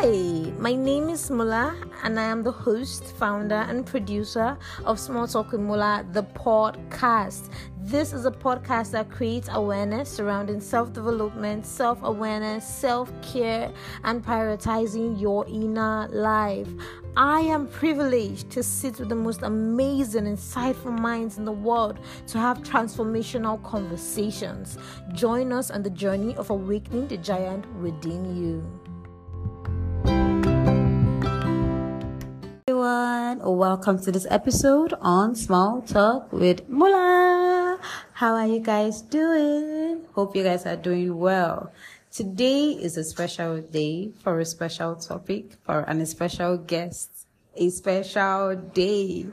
Hi, my name is Mula, and I am the host, founder, and producer of Small Talk with Mula, the podcast. This is a podcast that creates awareness surrounding self development, self awareness, self care, and prioritizing your inner life. I am privileged to sit with the most amazing, insightful minds in the world to have transformational conversations. Join us on the journey of awakening the giant within you. Everyone, welcome to this episode on Small Talk with Mula. How are you guys doing? Hope you guys are doing well. Today is a special day for a special topic for an special guest. A special day.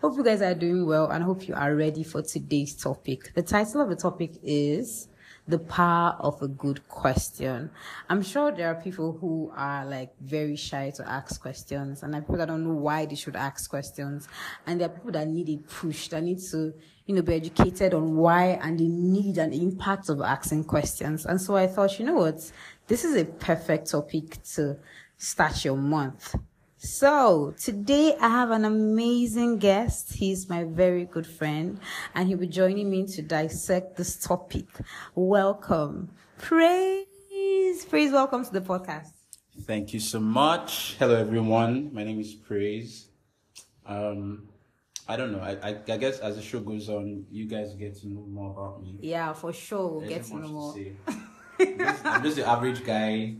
Hope you guys are doing well and hope you are ready for today's topic. The title of the topic is the power of a good question. I'm sure there are people who are like very shy to ask questions, and are people that don't know why they should ask questions, and there are people that need a push, that need to, you know, be educated on why and the need and the impact of asking questions. And so I thought, you know what, this is a perfect topic to start your month. So today I have an amazing guest. He's my very good friend and he'll be joining me to dissect this topic. Welcome. Praise. Praise. Welcome to the podcast. Thank you so much. Hello everyone. My name is Praise. Um, I don't know. I, I, I guess as the show goes on, you guys get to know more about me. Yeah, for sure. We'll get to know more. Just- I'm just the average guy,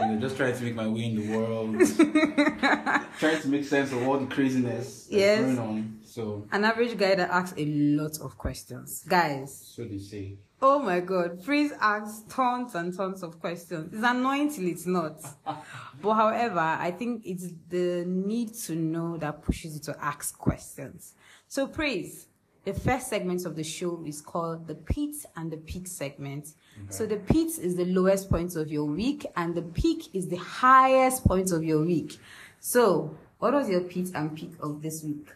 you know, just trying to make my way in the world, trying to make sense of all the craziness that's Yes. going on. So, An average guy that asks a lot of questions. Guys, so they say. Oh my god, Praise asks tons and tons of questions. It's annoying till it's not. but however, I think it's the need to know that pushes you to ask questions. So Praise, the first segment of the show is called the pit and the peak segment. So the pit is the lowest point of your week and the peak is the highest point of your week. So what was your pit and peak of this week?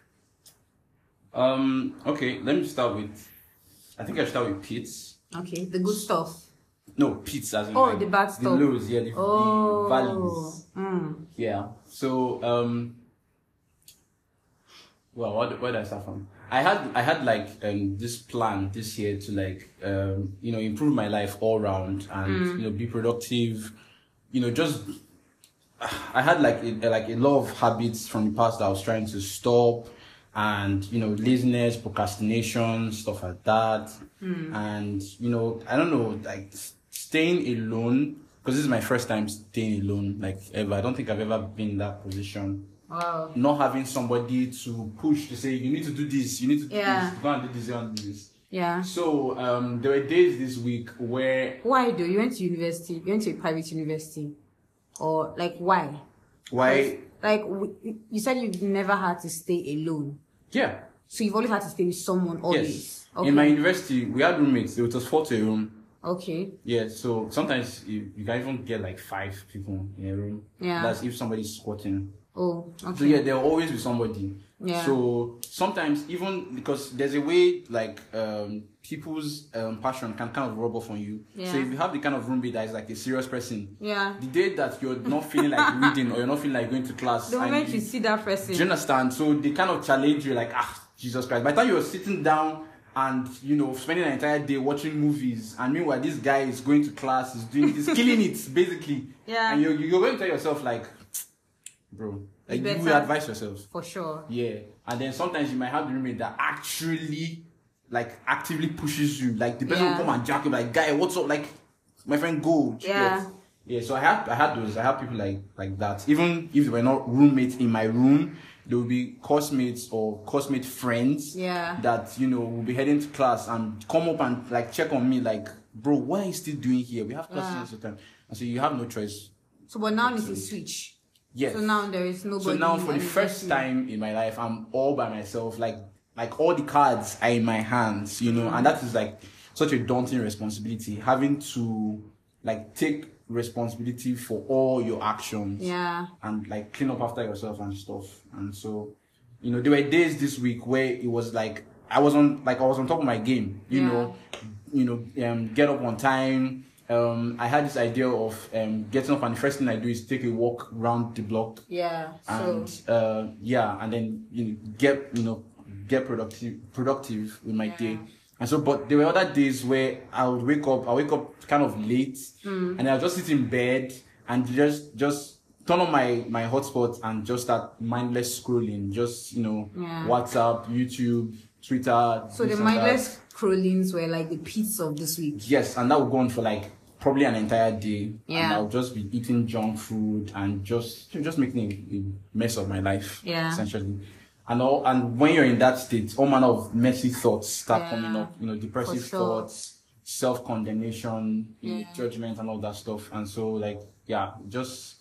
Um, okay, let me start with, I think I start with Pits. Okay, the good stuff. No, Pits as in Oh, like the bad stuff. The lows, yeah, the, Oh, the valleys. mm. Yeah. So um well what where did I start from? I had I had like um this plan this year to like um you know improve my life all round and you know be productive, you know, just I had like a, like a lot of habits from the past that I was trying to stop and you know laziness, procrastination, stuff like that. And you know, I don't know, like staying alone because this is my first time staying alone like ever. I don't think I've ever been in that position. Wow. Not having somebody to push to say you need to do this, you need to do Yeah. this, go and do this, go and do this. Yeah. So um, there were days this week where Why do You went to university. You went to a private university, or like why? why Like w- you said, you've never had to stay alone, yeah so you've always had to stay with someone always. yes Okay. in my university we had roommates. It was four to a room. okay. Yeah, so sometimes you, you can even get like five people in a room. Yeah. That's if somebody's squatting. Oh. So yeah, there'll always be somebody. Yeah. So sometimes even because there's a way like um people's um passion can kind of rub off on you. Yeah. So if you have the kind of roommate that is like a serious person, Yeah. the day that you're not feeling like reading or you're not feeling like going to class, The moment you see that person. do you understand? So they kind of challenge you like, ah, Jesus Christ. By the time you're sitting down and you know spending an entire day watching movies, and meanwhile this guy is going to class, is doing, he's killing it basically. Yeah. And you're you're going to tell yourself like, bro, like you will advise yourself. For sure. Yeah. And then sometimes you might have the roommate that actually like actively pushes you. Like the person Yeah. will come and jack you like, guy, what's up? Like my friend go. Yeah. get? Yeah, so I had I had those I had people like like that. Even if they were not roommates in my room, they would be classmates or classmate friends Yeah. that you know will be heading to class and come up and like check on me like, bro, what are you still doing here? We have classes Yeah. all the time. And so you have no choice. So, but now it's a switch. Yes. So now there is nobody. So now for the first you. time in my life, I'm all by myself. Like like all the cards are in my hands, you know, and that is like such a daunting responsibility. Having to like take responsibility for all your actions. Yeah. And like clean up after yourself and stuff. And so, you know, there were days this week where it was like I was on like I was on top of my game, you Yeah. know, you know, um, get up on time, um, I had this idea of um, getting up, and the first thing I do is take a walk around the block, Yeah. and So uh, yeah, and then you know get you know get productive productive with my Yeah. day. And so, but there were other days where I would wake up. I wake up kind of late, Hmm. and I'll just sit in bed and just just turn on my my hotspot and just start mindless scrolling. Just you know, Yeah. WhatsApp, YouTube, Twitter. so the mindless scrollings were like the pits of this week. Yes, and that would go on for like probably an entire day. Yeah. And I'll just be eating junk food and just just making a, mess of my life. Yeah. Essentially. And all and when you're in that state, all manner of messy thoughts start Yeah. coming up. You know, depressive sure. thoughts, self condemnation, Yeah. judgment and all that stuff. And so like yeah, just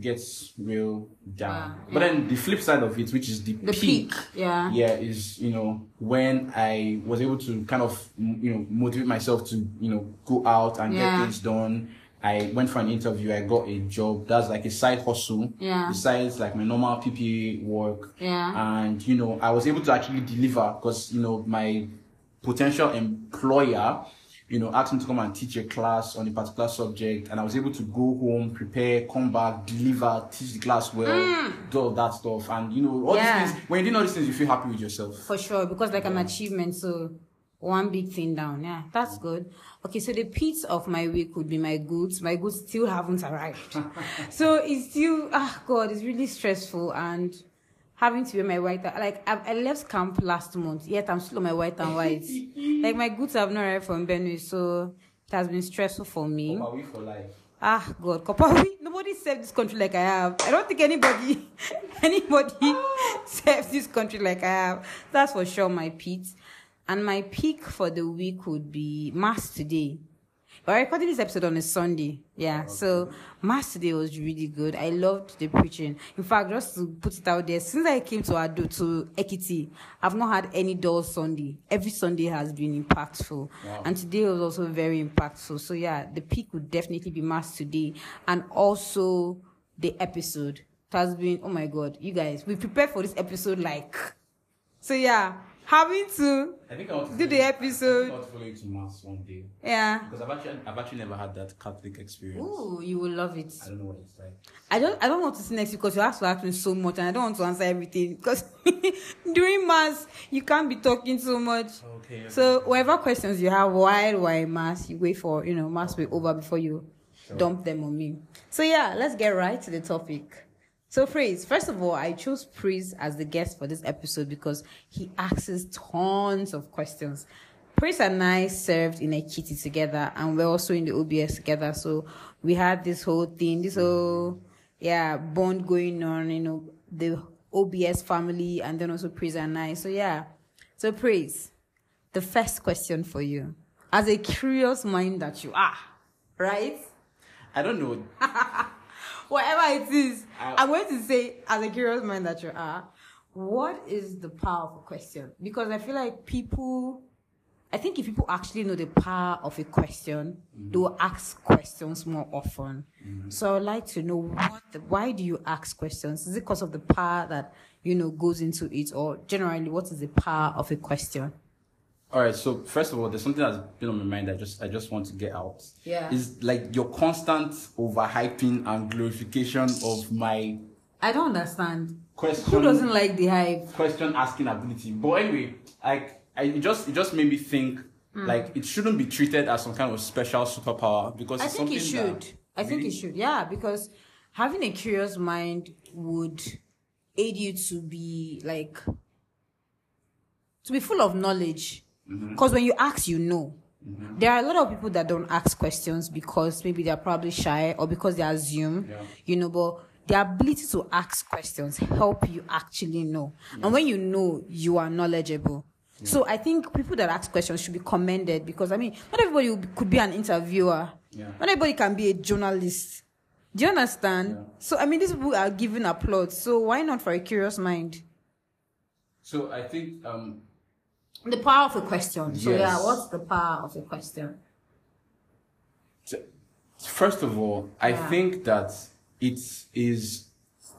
gets real down. Wow, But yeah. then the flip side of it, which is the, The peak. Yeah. yeah is you know when i was able to kind of you know motivate myself to you know go out and Yeah. get things done i went for an interview i got a job that's like a side hustle Yeah. besides like my normal ppa work Yeah. and you know i was able to actually deliver because you know my potential employer you know asked me to come and teach a class on a particular subject and i was able to go home prepare come back deliver teach the class well do all that stuff and you know all Mm. Yeah. these things when you do all these things you feel happy with yourself For sure, because like an achievement, so one big thing down. Yeah, that's good. Okay, so the pits of my week would be my goods. My goods still haven't arrived. so it's still ah god, it's really stressful and having to wear my white like I, I left camp last month, yet I'm still on my white and white. like my goods have not arrived from Benue, so it has been stressful for me. Are we for life Ah, God, Kopawi, nobody served this country like I have. I don't think anybody, anybody serves this country like I have. That's for sure, my Pete. And my peak for the week would be Mass today. We're recording this episode on a Sunday. Yeah, so Mass today was really good. I loved the preaching. In fact, just to put it out there, since I came to Ado to Ekiti, I've not had any dull Sunday. Every Sunday has been impactful. Wow. And today was also very impactful. So yeah, the peak would definitely be Mass today. And also the episode. It has been, oh my God, you guys, we prepared for this episode like, so yeah, having to i think i want to do the I think I episode. follow you to mass one day Yeah. because i've actually i've actually never had that catholic experience Ooh, you will love it. i don't know what it's like I don't I don't want to see next because you have to ask me so much and I don't want to answer everything because during mass you can't be talking so much. okay So whatever questions you have while while mass, you wait for you know mass will over before you dump them on me. So yeah, let's get right to the topic. So Praise, first of all, I chose Praise as the guest for this episode because he asks tons of questions. Praise and I served in Ekiti together and we're also in the OBS together. So we had this whole thing, this whole yeah, bond going on, you know, the OBS family and then also Praise and I. So yeah. So Praise, the first question for you. As a curious mind that you are, right? i don't know Whatever it is, I- I'm going to say, as a curious mind that you are, what is the power of a question? Because I feel like people, I think if people actually know the power of a question, mm-hmm. they will ask questions more often. Mm-hmm. So I'd like to know what, the, why do you ask questions? Is it because of the power that you know goes into it, or generally, what is the power of a question? All right so first of all there's something that's been on my mind i just i just want to get out Yeah. is like your constant overhyping and glorification of my I don't understand. question Who doesn't like the hype? question asking ability. But anyway, like I it just it just made me think hmm. like it shouldn't be treated as some kind of special superpower because I think it should. I think it should. Yeah, because having a curious mind would aid you to be like to be full of knowledge. Mm-hmm. Because when you ask, you know. There are a lot of people that don't ask questions because maybe they're probably shy or because they assume, Yeah. you know, but the ability to ask questions help you actually know. And when you know, you are knowledgeable. So I think people that ask questions should be commended because I mean, not everybody could be an interviewer. Yeah. Not everybody can be a journalist. Do you understand? Yeah. So I mean, these people are given applause. So why not for a curious mind? So I think um The power of a question. So Yes. yeah, what's the power of a question? first of all, I Yeah. think that it is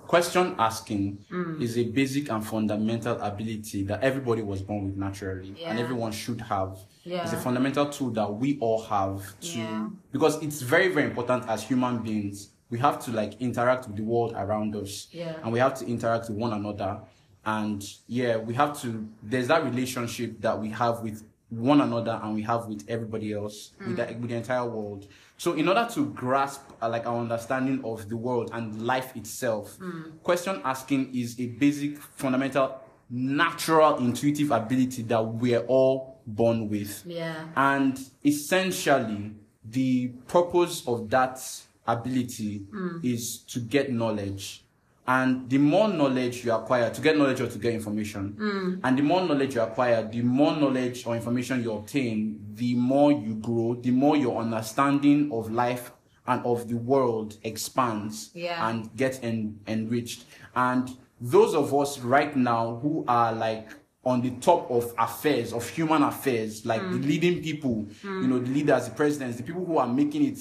question asking Mm. is a basic and fundamental ability that everybody was born with naturally, and everyone should have. It's a fundamental tool that we all have to Yeah. because it's very very important as human beings. We have to like interact with the world around us, Yeah. and we have to interact with one another. And yeah, we have to. There's that relationship that we have with one another and we have with everybody else, with, mm. the, with the entire world. So, in order to grasp uh, like our understanding of the world and life itself, mm. question asking is a basic, fundamental, natural, intuitive ability that we're all born with. Yeah. And essentially, the purpose of that ability mm. is to get knowledge. And the more knowledge you acquire, to get knowledge or to get information, mm. and the more knowledge you acquire, the more knowledge or information you obtain, the more you grow, the more your understanding of life and of the world expands Yeah. and gets en- enriched. And those of us right now who are like on the top of affairs, of human affairs, like the mm. leading people, you mm. know, the leaders, the presidents, the people who are making it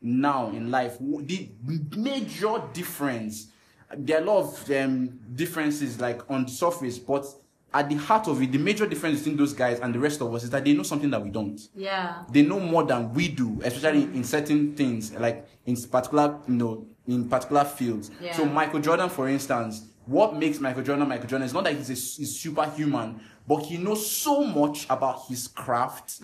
now in life, the major difference, there are a lot of um, differences like on the surface, but at the heart of it, the major difference between those guys and the rest of us is that they know something that we don't Yeah. they know more than we do, especially in certain things, like in particular, you know, in particular fields. Yeah. So Michael Jordan, for instance, what makes Michael Jordan Michael Jordan is not that he's a he's superhuman, but he knows so much about his craft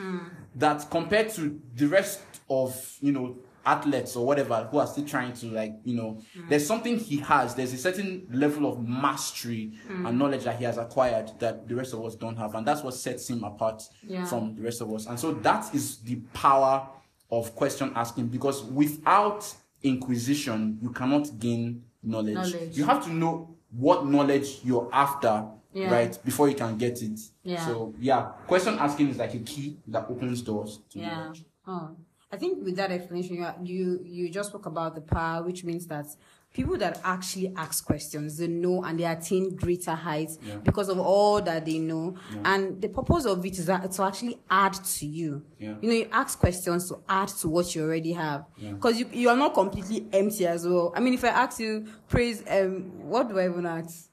that compared to the rest of you know athletes or whatever who are still trying to like you know mm. there's something he has there's a certain level of mastery mm. and knowledge that he has acquired that the rest of us don't have and that's what sets him apart Yeah. from the rest of us and so that is the power of question asking because without inquisition you cannot gain knowledge, Knowledge. you have to know what knowledge you're after Yeah. right before you can get it Yeah. so yeah question asking is like a key that opens doors to Yeah. knowledge Oh, I think with that explanation, you you you just spoke about the power, which means that people that actually ask questions, they know and they attain greater heights Yeah. because of all that they know. And the purpose of it is that to actually add to you. Yeah. You know, you ask questions to add to what you already have, Yeah. because you you are not completely empty as well. I mean, if I ask you, praise, um, what do I even ask?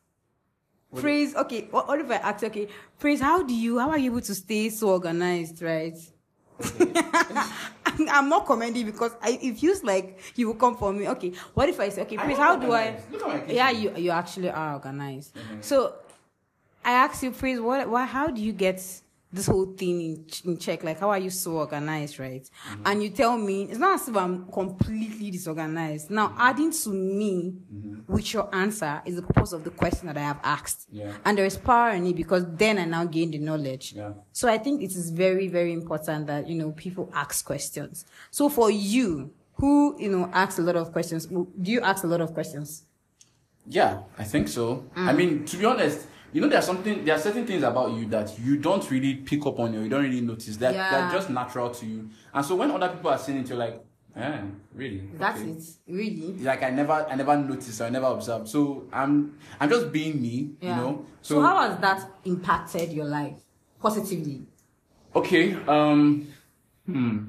Praise, okay. What, what if I ask, okay, praise, how do you, how are you able to stay so organized, right? I'm not commending because I, it feels like you will come for me. Okay, what if I say, okay, please, how do I? Look at my. Yeah, you you actually are organized. So I ask you, please, what, why, how do you get this whole thing in, in check? Like, how are you so organized, right? Mm-hmm. And you tell me it's not as if I'm completely disorganized. Now, Mm-hmm. adding to me with your answer is the purpose of the question that I have asked. Yeah. And there is power in it because then I now gain the knowledge. Yeah. So I think it is very, very important that, you know, people ask questions. So for you, who, you know, asks a lot of questions, do you ask a lot of questions? Yeah, I think so. I mm. mean, to be honest, you know, there's something, there are certain things about you that you don't really pick up on or you don't really notice. That Yeah. they're just natural to you. And so when other people are saying it, you're like, eh, really? That's Okay. it. Really? Like I never, I never noticed or I never observed. So I'm, I'm just being me, Yeah. you know. So, how has that impacted your life positively? Okay. Um. Hmm.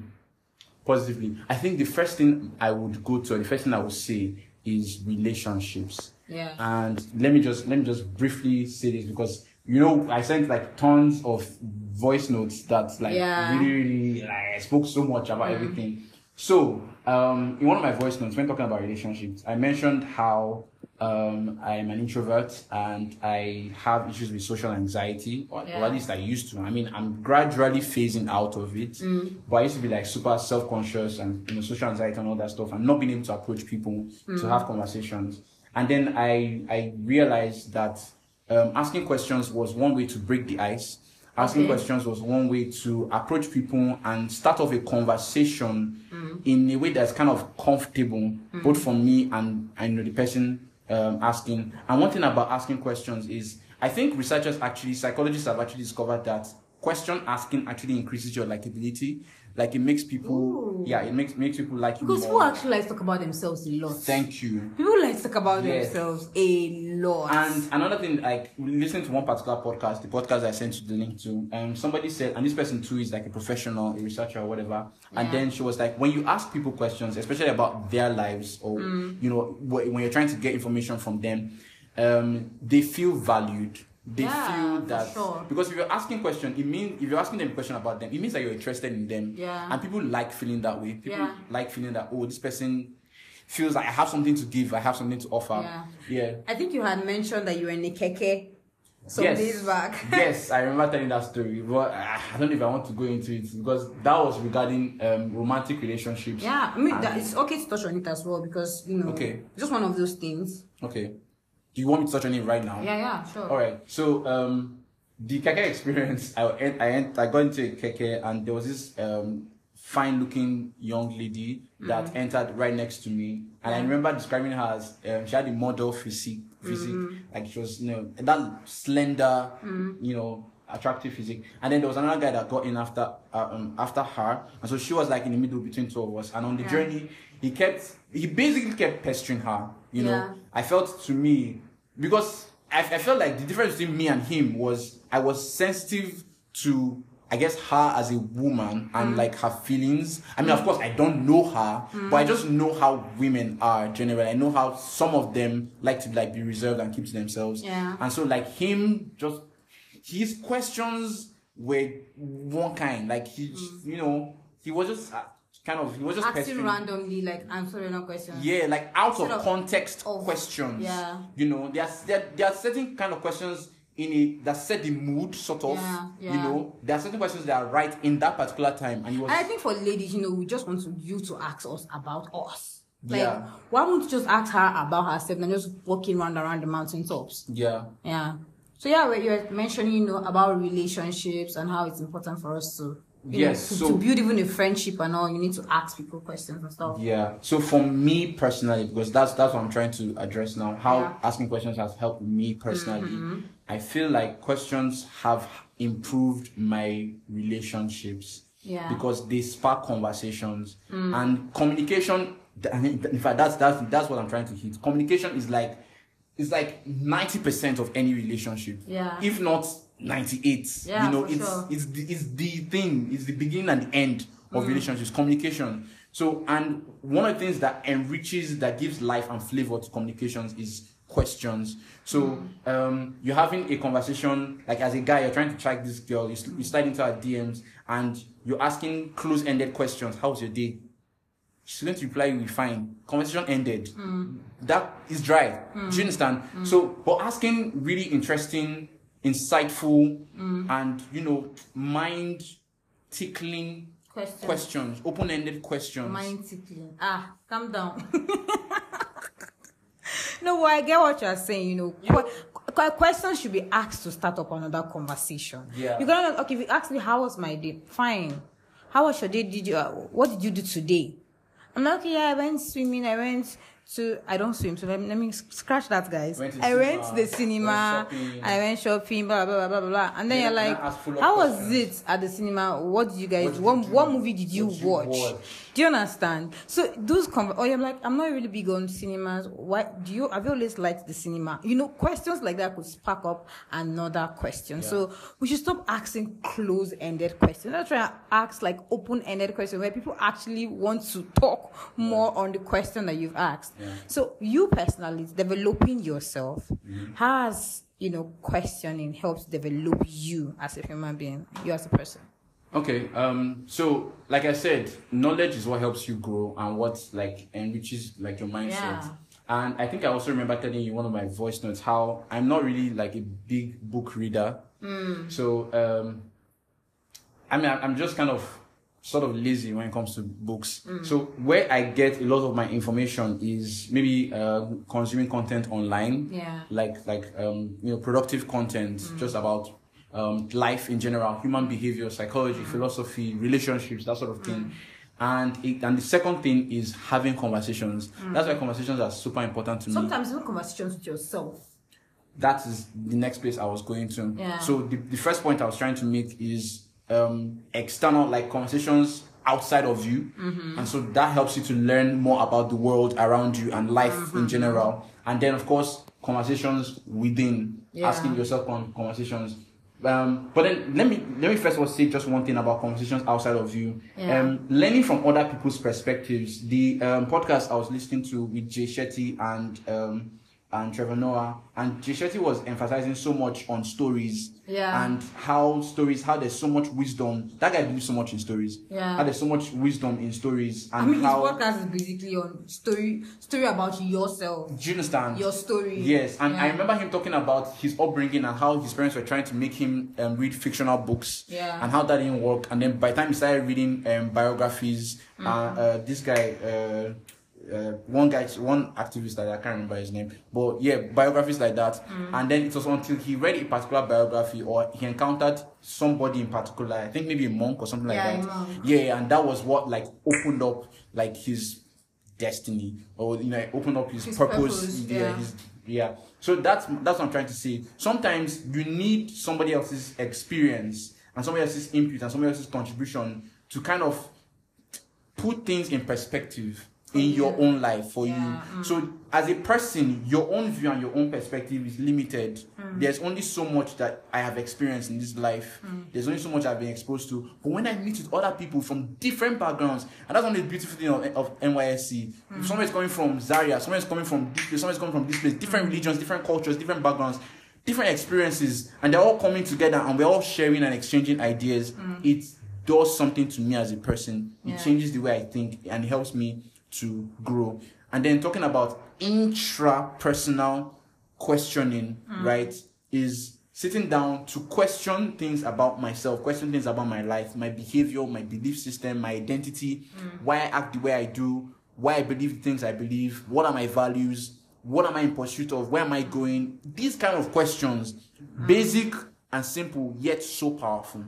Positively, I think the first thing I would go to, the first thing I would say, is relationships. Yeah. And let me just let me just briefly say this because you know I sent like tons of voice notes that like Yeah. Mm. really really like I spoke so much about everything. So um, in one of my voice notes, when talking about relationships, I mentioned how um, I'm an introvert and I have issues with social anxiety, or, or at least I used to. I mean, I'm gradually phasing out of it, Mm. but I used to be like super self-conscious and you know social anxiety and all that stuff, and not being able to approach people Mm. to have conversations. And then I I realized that um, asking questions was one way to break the ice. Asking Okay. questions was one way to approach people and start off a conversation. In a way that's kind of comfortable, both for me and I know the person um, asking. And one thing about asking questions is, I think researchers actually, psychologists have actually discovered that question asking actually increases your likability. Like it makes people, Ooh. yeah, it makes makes people like you Because people actually like to talk about themselves a lot. Thank you. People like to talk about Yes. themselves a lot. And another thing, like listening to one particular podcast, the podcast I sent you the link to, um, somebody said, and this person too is like a professional, a researcher or whatever. And Yeah. then she was like, when you ask people questions, especially about their lives or Mm. you know when you're trying to get information from them, um, they feel valued. They Yeah, feel that sure. because if you're asking question, it means if you're asking them a question about them, it means that you're interested in them. Yeah. And people like feeling that way. People Yeah. like feeling that oh, this person feels like I have something to give, I have something to offer. Yeah. Yeah. I think you had mentioned that you were in a keke some days back. yes, I remember telling that story, but I don't know if I want to go into it because that was regarding um, romantic relationships. Yeah, I mean that it's okay to touch on it as well because you know, Okay. just one of those things. Okay. Do you want me to touch on it right now? Yeah, yeah, sure. All right. So um, the keke experience, I I, I got into a keke and there was this um, fine-looking young lady that Mm-hmm. entered right next to me, and I remember describing her as um, she had a model physique, physique, Mm-hmm. like she was you know that slender, you know. Attractive physique, and then there was another guy that got in after uh, um, after her, and so she was like in the middle between two of us. And on the Yeah. journey, he kept he basically kept pestering her. You know, Yeah. I felt to me because I, I felt like the difference between me and him was I was sensitive to I guess her as a woman and Mm. like her feelings. I mean, of mm. course, I don't know her, but I mm. just know how women are generally. I know how some of them like to like be reserved and keep to themselves. Yeah. And so like him, just his questions were one kind. Like he, mm. you know, he was just kind of he was just. Asking randomly, like answering a question. yeah, like out of Instead of- context of- questions. yeah. You know, there are, there, there are certain kind of questions in it that set the mood, sort of. Yeah, yeah. You know, there are certain questions that are right in that particular time, and was. And I think for ladies, you know, we just want to, you to ask us about us. Like, Yeah. why won't you just ask her about herself and just walking around around the mountain tops? yeah. Yeah. So yeah, you're mentioning, you know, about relationships and how it's important for us to, Yes, know, to, so- to build even a friendship and all. You need to ask people questions and stuff. Yeah. So for me personally, because that's that's what I'm trying to address now, how Yeah. asking questions has helped me personally. Mm-hmm. I feel like questions have improved my relationships. Yeah. Mm. Because they spark conversations and communication. th- I mean, In fact, that's that's that's what I'm trying to hit. Communication is like is like ninety percent of any relationship. Yeah. If not ninety eight. Yeah, you know, it's sure. it's the, it's the thing it's the beginning and the end of Mm. relationships communication. So and one of the things that enriches that gives life and flavor to communications is questions. So Mm. um you're having a conversation like as a guy you're trying to track this girl you, you slide into her dms and you're asking close-ended questions. How's your day? She's going to reply with fine. Conversation ended. That is dry. Do you understand? So but asking really interesting insightful and you know mind tickling Questions. questions open-ended questions Mind tickling. Ah, calm down. no, but I get what you're saying. You know, que- questions should be asked to start up another conversation. Yeah. you're gonna okay. If you ask me how was my day, fine. How was your day? Did you? Uh, what did you do today? I'm like, okay, yeah, I went swimming. I went to. I don't swim, so let me, let me scratch that, guys. Went I went to the cinema, went. I went shopping. Blah blah blah blah blah. And then Yeah, you're like, I ask follow-up how was it at the cinema? What did you guys? What did What you what movie did you did you watch? watch? Do you understand? So those con- oh, I'm like, I'm not really big on cinemas. Why do you have you always liked the cinema? You know, questions like that could spark up another question. So we should stop asking close-ended questions. Let's try to ask like open-ended questions where people actually want to talk more on the question that you've asked. Yeah. So you personally developing yourself Mm-hmm. has you know questioning helps develop you as a human being, you as a person. Okay, um, so like I said, knowledge is what helps you grow and what like enriches like your mindset. Yeah. And I think I also remember telling you one of my voice notes how I'm not really like a big book reader. So um, I mean, I'm just kind of sort of lazy when it comes to books. So where I get a lot of my information is maybe uh, consuming content online Yeah. like like um you know productive content just about um life in general human behavior psychology philosophy relationships that sort of thing and it, and the second thing is having conversations that's why conversations are super important to me Sometimes even conversations with yourself. that is the next place I was going to. Yeah. So the, the first point I was trying to make is um external like conversations outside of you. Mm-hmm. And so that helps you to learn more about the world around you and life Mm-hmm. in general. And then, of course, conversations within, Yeah. asking yourself con- conversations. Um, but then let me let me first of all say just one thing about conversations outside of you. Yeah. Um, learning from other people's perspectives. The um, podcast I was listening to with Jay Shetty and um, and Trevor Noah, and Jay Shetty was emphasizing so much on stories Yeah. and how stories, how there's so much wisdom. That guy believes so much in stories. Yeah. How there's so much wisdom in stories, and I mean, his how podcast is basically on story story about yourself, do you understand? your story. Yes, and I remember him talking about his upbringing and how his parents were trying to make him um, read fictional books, Yeah. and how that didn't work. And then by the time he started reading um, biographies, uh, Mm-hmm. uh, this guy, uh, uh, one guy, one activist that I can't remember his name, but yeah, biographies like that. Mm. And then it was until he read a particular biography or he encountered somebody in particular, I think maybe a monk or something like Yeah, a that. Yeah, and that was what like opened up like his destiny or you know opened up his, His purpose, purpose, yeah, yeah. his yeah so that's that's what i'm trying to say sometimes you need somebody else's experience and somebody else's input and somebody else's contribution to kind of put things in perspective in your own life for Yeah, you so as a person your own view and your own perspective is limited Mm. there's only so much that i have experienced in this life Mm. there's only so much i've been exposed to but when i meet with other people from different backgrounds and that's one of the beautiful thing of, of nysc Mm. if somebody's coming from zaria somebody's coming from this place somebody's coming from this place different Mm. religions different cultures different backgrounds different experiences and they're all coming together and we're all sharing and exchanging ideas it does something to me as a person it Mm. Yeah. changes the way i think and helps me to grow and then talking about intrapersonal questioning Mm. right is sitting down to question things about myself question things about my life my behavior my belief system my identity Mm. why i act the way i do why i believe the things i believe what are my values what am i in pursuit of where am i going these kind of questions Mm. basic and simple yet so powerful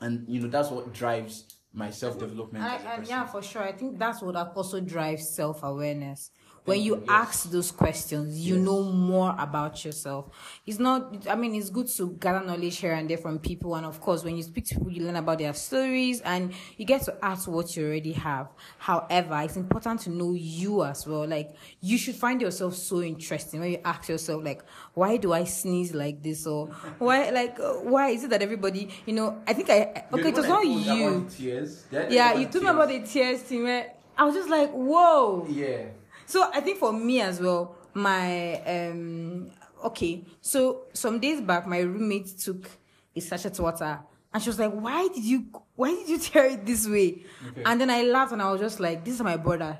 and you know that's what drives my self-development I, as a I, person. yeah, for sure. I think that's what also drives self awareness. When you Yes. ask those questions, you Yes. know more about yourself. It's not, I mean, it's good to gather knowledge here and there from people. And of course, when you speak to people, you learn about their stories and you get to ask what you already have. However, it's important to know you as well. Like, you should find yourself so interesting when you ask yourself, like, why do I sneeze like this? Or why, like, uh, why is it that everybody, you know, I think I, okay, it was not you. tears? Did I tell Yeah, you told me about the tears thing where I was just like, whoa. yeah So I think for me as well, my um okay. So some days back, my roommate took a sachet water, and she was like, "Why did you? Why did you tear it this way?" Okay. And then I laughed, and I was just like, "This is my brother."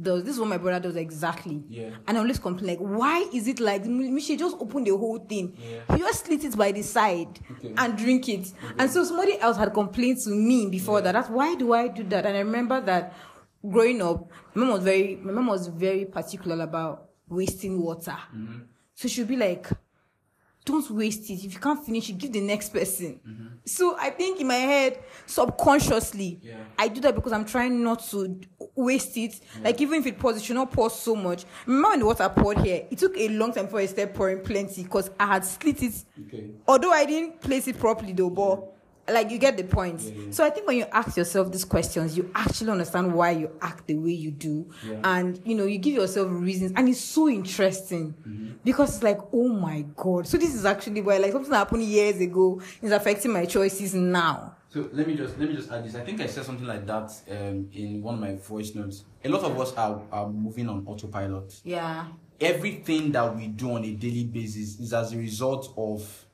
Does this is what my brother does exactly? Yeah. And I always complain like, why is it like Michi just open the whole thing? Yeah. You just slit it by the side Okay. and drink it. And so somebody else had complained to me before that. That's why do I do that? And I remember that growing up, my mom was very my mom was very particular about wasting water. Mm-hmm. So she'd be like, don't waste it. If you can't finish it, give the next person. Mm-hmm. So I think in my head, subconsciously, Yeah. I do that because I'm trying not to waste it. Like even if it pours, it should not pour so much. Remember when the water poured here? It took a long time before I started pouring plenty because I had split it. okay Although I didn't place it properly though, but like you get the point. Yeah, yeah. So I think when you ask yourself these questions, you actually understand why you act the way you do, Yeah. and you know you give yourself reasons, and it's so interesting Mm-hmm. because it's like, oh my god, so this is actually why like something that happened years ago is affecting my choices now. So let me just let me just add this. I think I said something like that um, in one of my voice notes. A lot of us are, are moving on autopilot. Yeah. Everything that we do on a daily basis is as a result of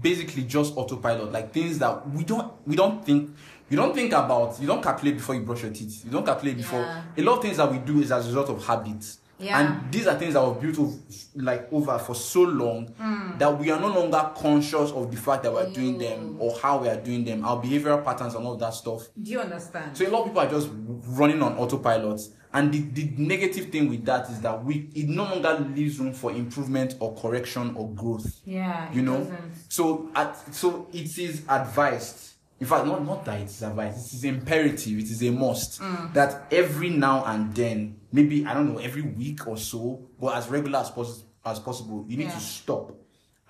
basically just autopilot. Like things that we don't we don't think you don't think about. You don't calculate before you brush your teeth. You don't calculate before. Yeah. A lot of things that we do is as a result of habits. Yeah. And these are things that were built like over for so long Hmm. that we are no longer conscious of the fact that we're doing them or how we are doing them, our behavioral patterns and all that stuff. Do you understand? So a lot of people are just running on autopilot. And the, the negative thing with that is that we it no longer leaves room for improvement or correction or growth. yeah. You it know? doesn't. So at so it is advised. In fact, not, not that it is advised, it is imperative, it is a must that every now and then, maybe I don't know, every week or so, but as regular as, pos- as possible, you need Yeah. to stop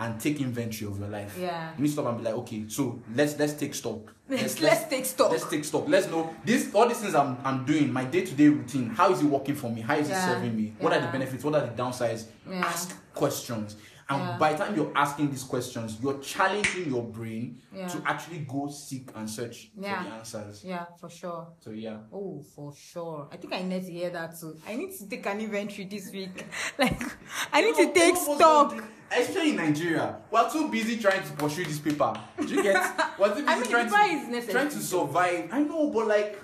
and take inventory of your life. Yeah. You need to stop and be like, okay, so let's let's take stock. Let's- let's take stock. Let's take stock. Let's know this all these things I'm I'm doing, my day-to-day routine. How is it working for me? How is Yeah. it serving me? What are the Yeah. benefits? What are the downsides? Yeah. Ask questions. And Yeah. by the time you're asking these questions, you're challenging your brain Yeah. to actually go seek and search Yeah. for the answers. Yeah, for sure. So yeah. Oh, for sure. I think I need to hear that too. I need to take an inventory this week. like, I need to No, take stock. Especially in Nigeria, we're too busy trying to pursue this paper. Do you get? We're too busy I mean, trying, to, trying to survive. I know, but like,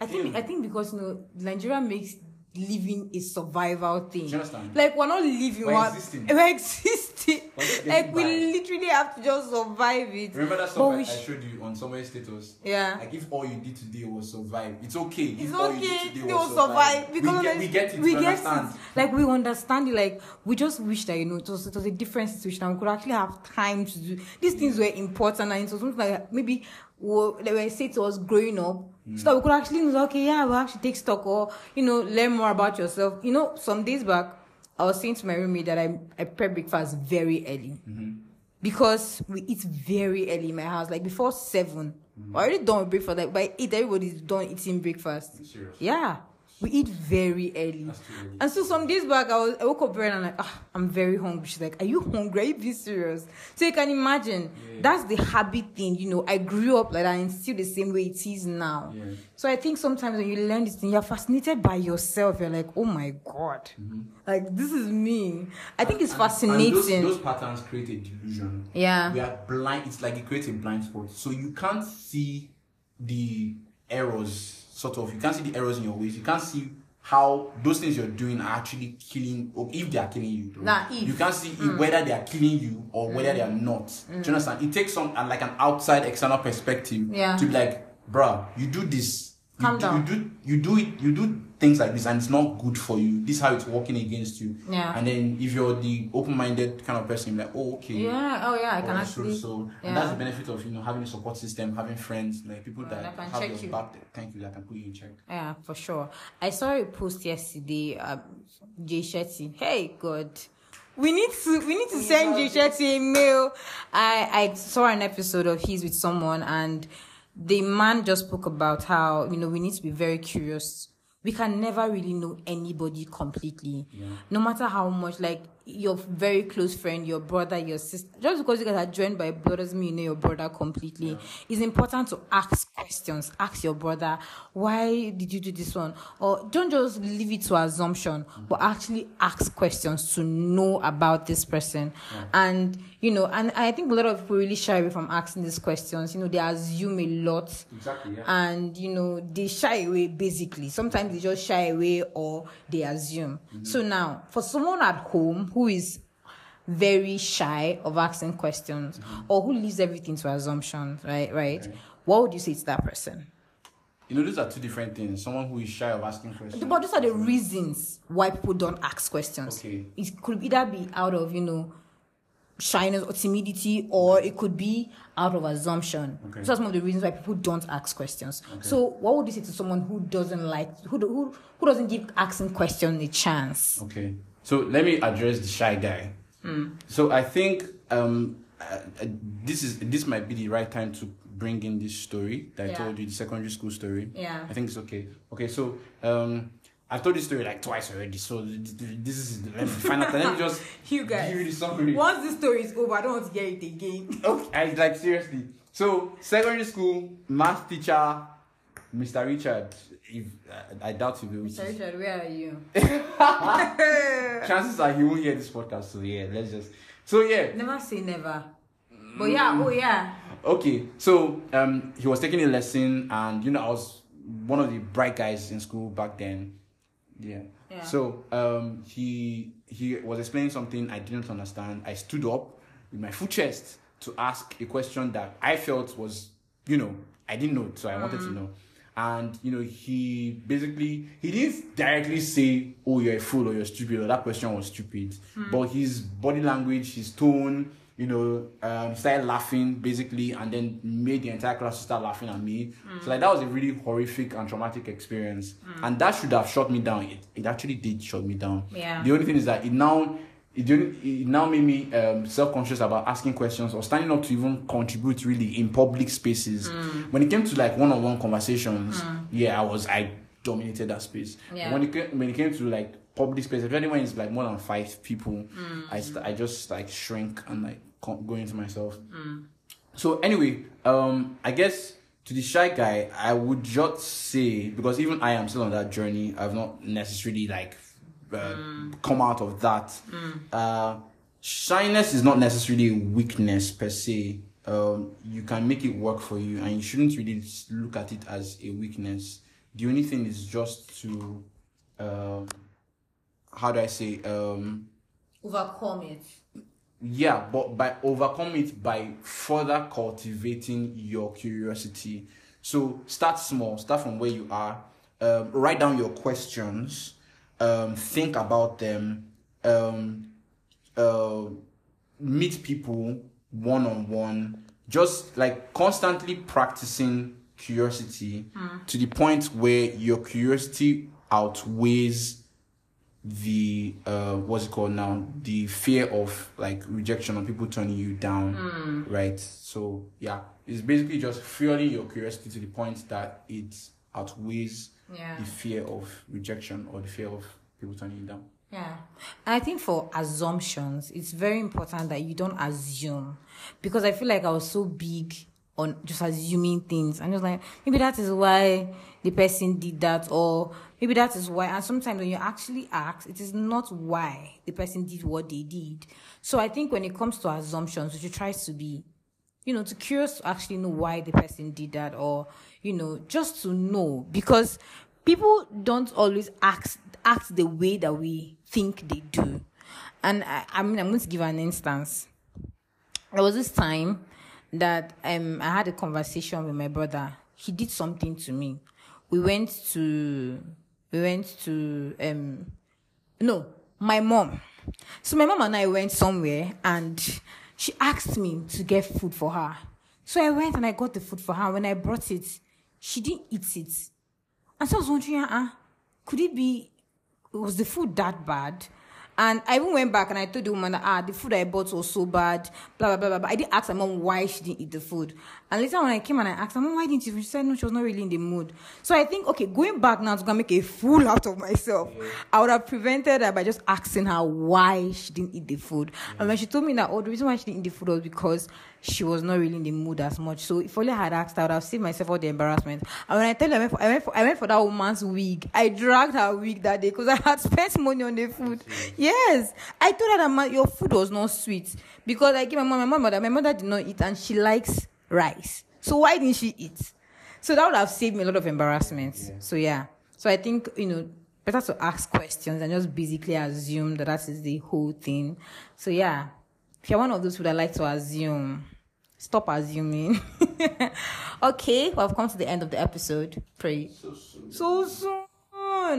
I think Damn. I think because you know Nigeria makes living a survival thing. Like we're not living, We're we're existing. We're existing. We're like we by. literally have to just survive it. remember that stuff I, I sh- showed you on somebody's status? Yeah. Like if all you did today was survive, it's okay. It's if okay. today was will survive because we get, we get it. We We, get understand. it. Like we understand it. Like we just wish that you know it was, it was a different situation and we could actually have time to do these things were important and it was something like maybe we they were said to us growing up. Hmm. So that we could actually know, okay, yeah, we'll actually take stock or you know learn more about yourself. You know, some days back, I was saying to my roommate that I I prep breakfast very early mm-hmm. because we eat very early in my house, like before 7 mm-hmm. We're already done with breakfast. Like by eight, everybody's done eating breakfast. Yeah, we eat very early. Early. And so some days back, I was I woke up very and I'm like, ah, I'm very hungry. She's like, Are you hungry? Are you being serious? So you can imagine Yeah. that's the habit thing. You know, I grew up like that and still the same way it is now. Yeah. So I think sometimes when you learn this thing, you're fascinated by yourself. You're like, oh my god, like this is me. I think it's Mm-hmm. And- fascinating. And those, those patterns create a delusion. Yeah. We are blind. It's like it creates a blind spot. So you can't see the errors, sort of. You can't see the errors in your ways. You can't see how those things you're doing are actually killing, or if they are killing you. Nah, if. You can't see if hmm. whether they are killing you or whether they are hmm. not. Do you hmm. understand? It takes some uh, like an outside external perspective Yeah. to be like, bruh, you do this. You Calm do, down. You do you do it. You do things like this, and it's not good for you. This is how it's working against you. Yeah. And then if you're the open-minded kind of person, you're like, oh, okay. yeah. Oh yeah, I can Alright, so, actually. so yeah. and that's the benefit of you know having a support system, having friends, like people that that have your you. back. That, thank you, that can put you in check. Yeah, for sure. I saw a post yesterday. Um, Jay Shetty. Hey, God. We need to we need to send Jay Shetty a mail. I I saw an episode of his with someone, and the man just spoke about how you know we need to be very curious. We can never really know anybody completely, no matter how much like your very close friend, your brother, your sister. Just because you guys are joined by blood doesn't mean you know your brother completely. It's important to ask questions. Ask your brother, why did you do this one? Or don't just leave it to assumption, mm. but actually ask questions to know about this person. And you know, and I think a lot of people really shy away from asking these questions. You know, they assume a lot Exactly. Yeah. and you know they shy away basically sometimes they just shy away or they assume mm-hmm. so now for someone at home who is very shy of asking questions mm-hmm. or who leaves everything to assumptions right right what would you say to that person you know, those are two different things. Someone who is shy of asking questions. but those are the reasons why people don't ask questions Okay. it could either be out of you know shyness or timidity or it could be out of assumption Okay. those are some of the reasons why people don't ask questions Okay. so what would you say to someone who doesn't like who who, who doesn't give asking questions a chance Okay. So let me address the shy guy. So I think um, uh, this is this might be the right time to bring in this story that I told you, the secondary school story. Yeah. I think it's okay. Okay. So um, I've told this story like twice already. So th- th- this is let me find out. Let me just You guys, give you the summary. once the story is over i don't want to hear it again Okay, I, like seriously. So secondary school math teacher, Mr. Richard. If uh, I doubt he will. Richard, where are you Chances are he won't hear this podcast. So yeah, let's just. So yeah, never say never but yeah oh yeah okay. So um, he was taking a lesson, and you know I was one of the bright guys in school back then. Yeah. Yeah. So um, he he was explaining something I didn't understand. I stood up with my full chest to ask a question that I felt was, you know, I didn't know, so I wanted to know. And you know, he basically he didn't directly say, "Oh, you're a fool" or "You're stupid" or that question was stupid. Hmm. But his body language, his tone, you know, um, started laughing basically, and then made the entire class start laughing at me. Hmm. So like that was a really horrific and traumatic experience, hmm. and that should have shut me down. It, it actually did shut me down. Yeah. The only thing is that it now it didn't it now made me um, self-conscious about asking questions or standing up to even contribute really in public spaces. When it came to like one-on-one conversations yeah i was i dominated that space. Yeah. when it came when it came to like public space if anyone is like more than five people i st- i just like shrink and like go into myself. So anyway, um, I guess to the shy guy, I would just say because even I am still on that journey. I've not necessarily like uh, come out of that. Uh, shyness is not necessarily a weakness per se. Um, you can make it work for you, and you shouldn't really look at it as a weakness. The only thing is just to, um, how do I say, um, Overcome it. yeah, but by overcome it by further cultivating your curiosity. So start small, start from where you are. Um, write down your questions. Um, think about them. Um, uh, meet people one on one. Just like constantly practicing curiosity to the point where your curiosity outweighs the uh what's it called now the fear of like rejection or people turning you down right so yeah it's basically just fueling your curiosity to the point that it outweighs Yeah. the fear of rejection or the fear of people turning you down Yeah. I think for assumptions, it's very important that you don't assume. Because I feel like I was so big on just assuming things. And just like, maybe that is why the person did that, or maybe that is why. And sometimes when you actually ask, it is not why the person did what they did. So I think when it comes to assumptions, we should try to be you know, to curious to actually know why the person did that or, you know, just to know because people don't always act act the way that we think they do. And I, I mean, I'm going to give an instance. There was this time that um I had a conversation with my brother. He did something to me. We went to we went to um no, my mom. So my mom and I went somewhere and she asked me to get food for her. So I went and I got the food for her. When I brought it, she didn't eat it. And so I was wondering, uh, could it be, was the food that bad? And I even went back and I told the woman that, ah, the food I bought was so bad, blah, blah, blah, blah. But I didn't ask my mom why she didn't eat the food. And later when I came and I asked her, mom, why didn't you? She said, no, she was not really in the mood. So I think, okay, going back now to gonna make a fool out of myself, I would have prevented her by just asking her why she didn't eat the food. And when she told me that, oh, the reason why she didn't eat the food was because she was not really in the mood as much. So if only I had asked her, I would have saved myself all the embarrassment. And when I tell you, I went for, I went for, I went for that woman's wig. I dragged her wig that day because I had spent money on the food. Yes. I told her that my, your food was not sweet because I gave my mom, my mother, my mother did not eat and she likes rice. So why didn't she eat? So that would have saved me a lot of embarrassment. So yeah. So I think, you know, better to ask questions and just basically assume that that is the whole thing. So yeah. If you're one of those who that like to assume, stop assuming. okay, well, I've come to the end of the episode. Pray. So soon.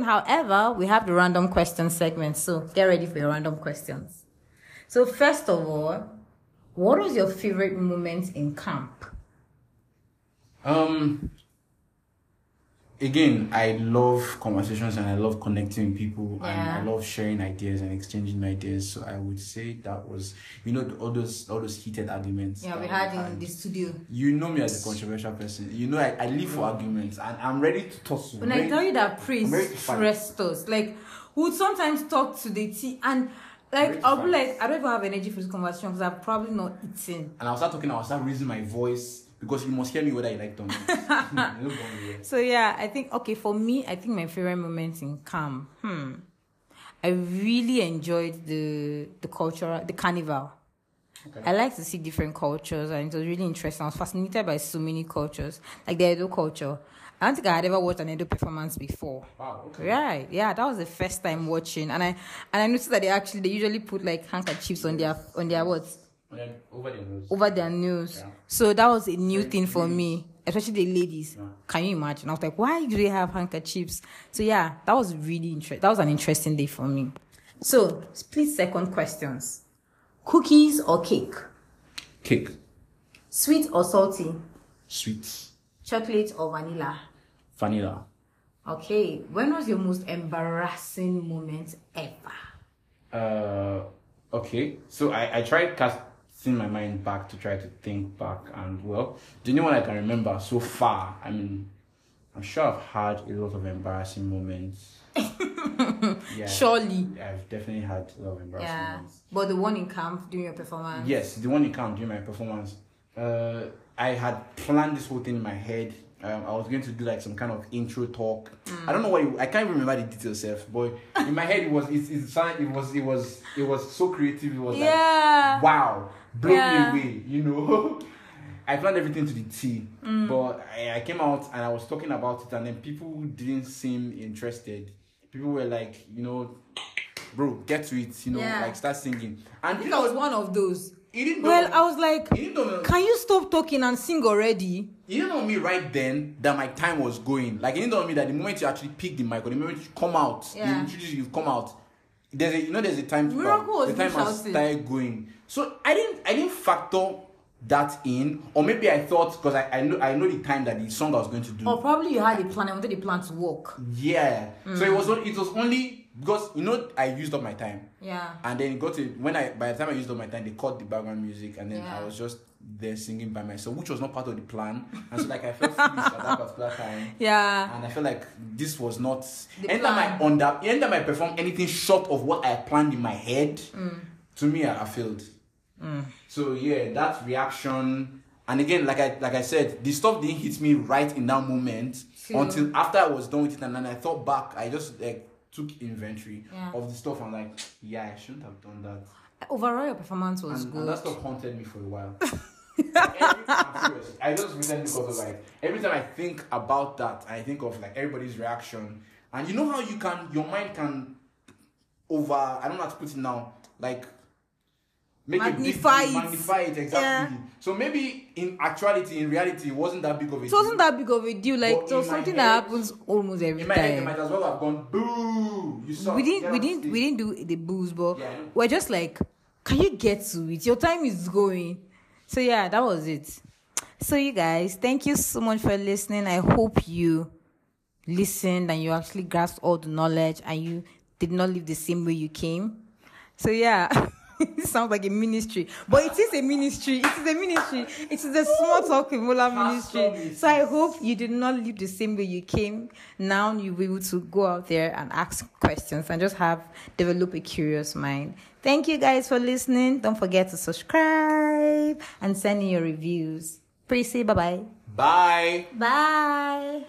However, we have the random question segment, so get ready for your random questions. So first of all, what was your favorite moment in camp? Um. Again, I love conversations and I love connecting with people Yeah. and I love sharing ideas and exchanging ideas. So I would say that was, you know, all those all those heated arguments. Yeah, we had in the studio. You know me as a controversial person. You know I, I live for arguments and I'm ready to toss. When I tell you that praise ready stressed us, like we would sometimes talk to the tea and like Ready I'll be like, I don't even have energy for this conversation because I've probably not eaten. and I'll start talking, I'll start raising my voice because you must hear me whether you like it or not. No going anywhere. So yeah, I think okay for me, I think my favorite moments in camp. Hmm, I really enjoyed the the cultural the carnival. Okay. I like to see different cultures, and it was really interesting. I was fascinated by so many cultures, like the Edo culture. I don't think I had ever watched an Edo performance before. Wow, okay. Right, yeah, that was the first time watching, and I and I noticed that they actually they usually put like handkerchiefs on their on their what over the nose. over their nose. Yeah. So that was a new thing for me, especially the ladies. Yeah. Can you imagine? I was like, why do they have handkerchiefs? So yeah, that was really interesting. That was an interesting day for me. So please, second questions: cookies or cake, Cake. sweet or salty, Sweet. chocolate or vanilla. Vanilla. Okay, when was your most embarrassing moment ever? Uh Okay, so I, I tried casting my mind back to try to think back, and well, the only one I can remember so far, I mean, I'm sure I've had a lot of embarrassing moments. yeah, Surely. I've definitely had a lot of embarrassing Yeah. moments. But the one in camp during your performance. Yes, the one in camp during my performance. Uh, I had planned this whole thing in my head. Um, I was going to do like some kind of intro talk. I don't know what it, I can't even remember the details, self. But in my head, it was it, it, it was it was it was so creative. It was Yeah. like wow, blow Yeah. me away. You know, I planned everything to the T. But I, I came out and I was talking about it, and then people didn't seem interested. People were like, you know, bro, get to it. You know, Yeah. like start singing. I And think you I was one of those. didn't know. Well, I was like, can you stop talking and sing already? You didn't know me right then that my time was going. Like you didn't know me that the moment you actually pick the mic or the moment you come out, Yeah. you introduce you've come out. There's a you know there's a time Miracle was the time has shouted. started going. So I didn't I didn't factor that in, or maybe I thought because I, I know I know the time that the song I was going to do. Or probably you had a plan. I wanted the plan to work. Yeah. Mm. So it was it was only because you know I used up my time. Yeah. And then it got to when I by the time I used up my time, they cut the background music, and then Yeah. I was just there singing by myself, which was not part of the plan. And so like I felt foolish at that particular time, Yeah. and I felt like this was not. The anytime plan. I under, anytime I perform anything short of what I planned in my head, Mm. to me I, I failed. So yeah, that reaction, and again, like I like I said, the stuff didn't hit me right in that moment until after I was done with it, and then I thought back. I just like took inventory Yeah. of the stuff. and like, yeah, I shouldn't have done that. Overall, your performance was And, good. and that stuff haunted me for a while. Like, every- I'm serious. I just recently because of like every time I think about that, I think of like everybody's reaction, and you know how you can your mind can over I don't know how to put it now like make Magnify it. big, magnify it exactly. Yeah. So maybe in actuality, in reality, it wasn't that big of a it wasn't deal. that big of a deal. Like But it was something head- that happens almost every In my head, they time. might as well have gone boo. You saw. we didn't we didn't we didn't do the booze but Yeah, we're just like can you get to it your time is going so yeah that was it so you guys thank you so much for listening i hope you listened and you actually grasped all the knowledge and you did not leave the same way you came so yeah it sounds like a ministry. But it is a ministry. It is a ministry. It is a small talk with Mola ministry. so i hope you did not leave the same way you came. Now you'll be able to go out there and ask questions and just have develop a curious mind. Thank you guys for listening. Don't forget to subscribe and send in your reviews. Please say bye-bye. Bye. bye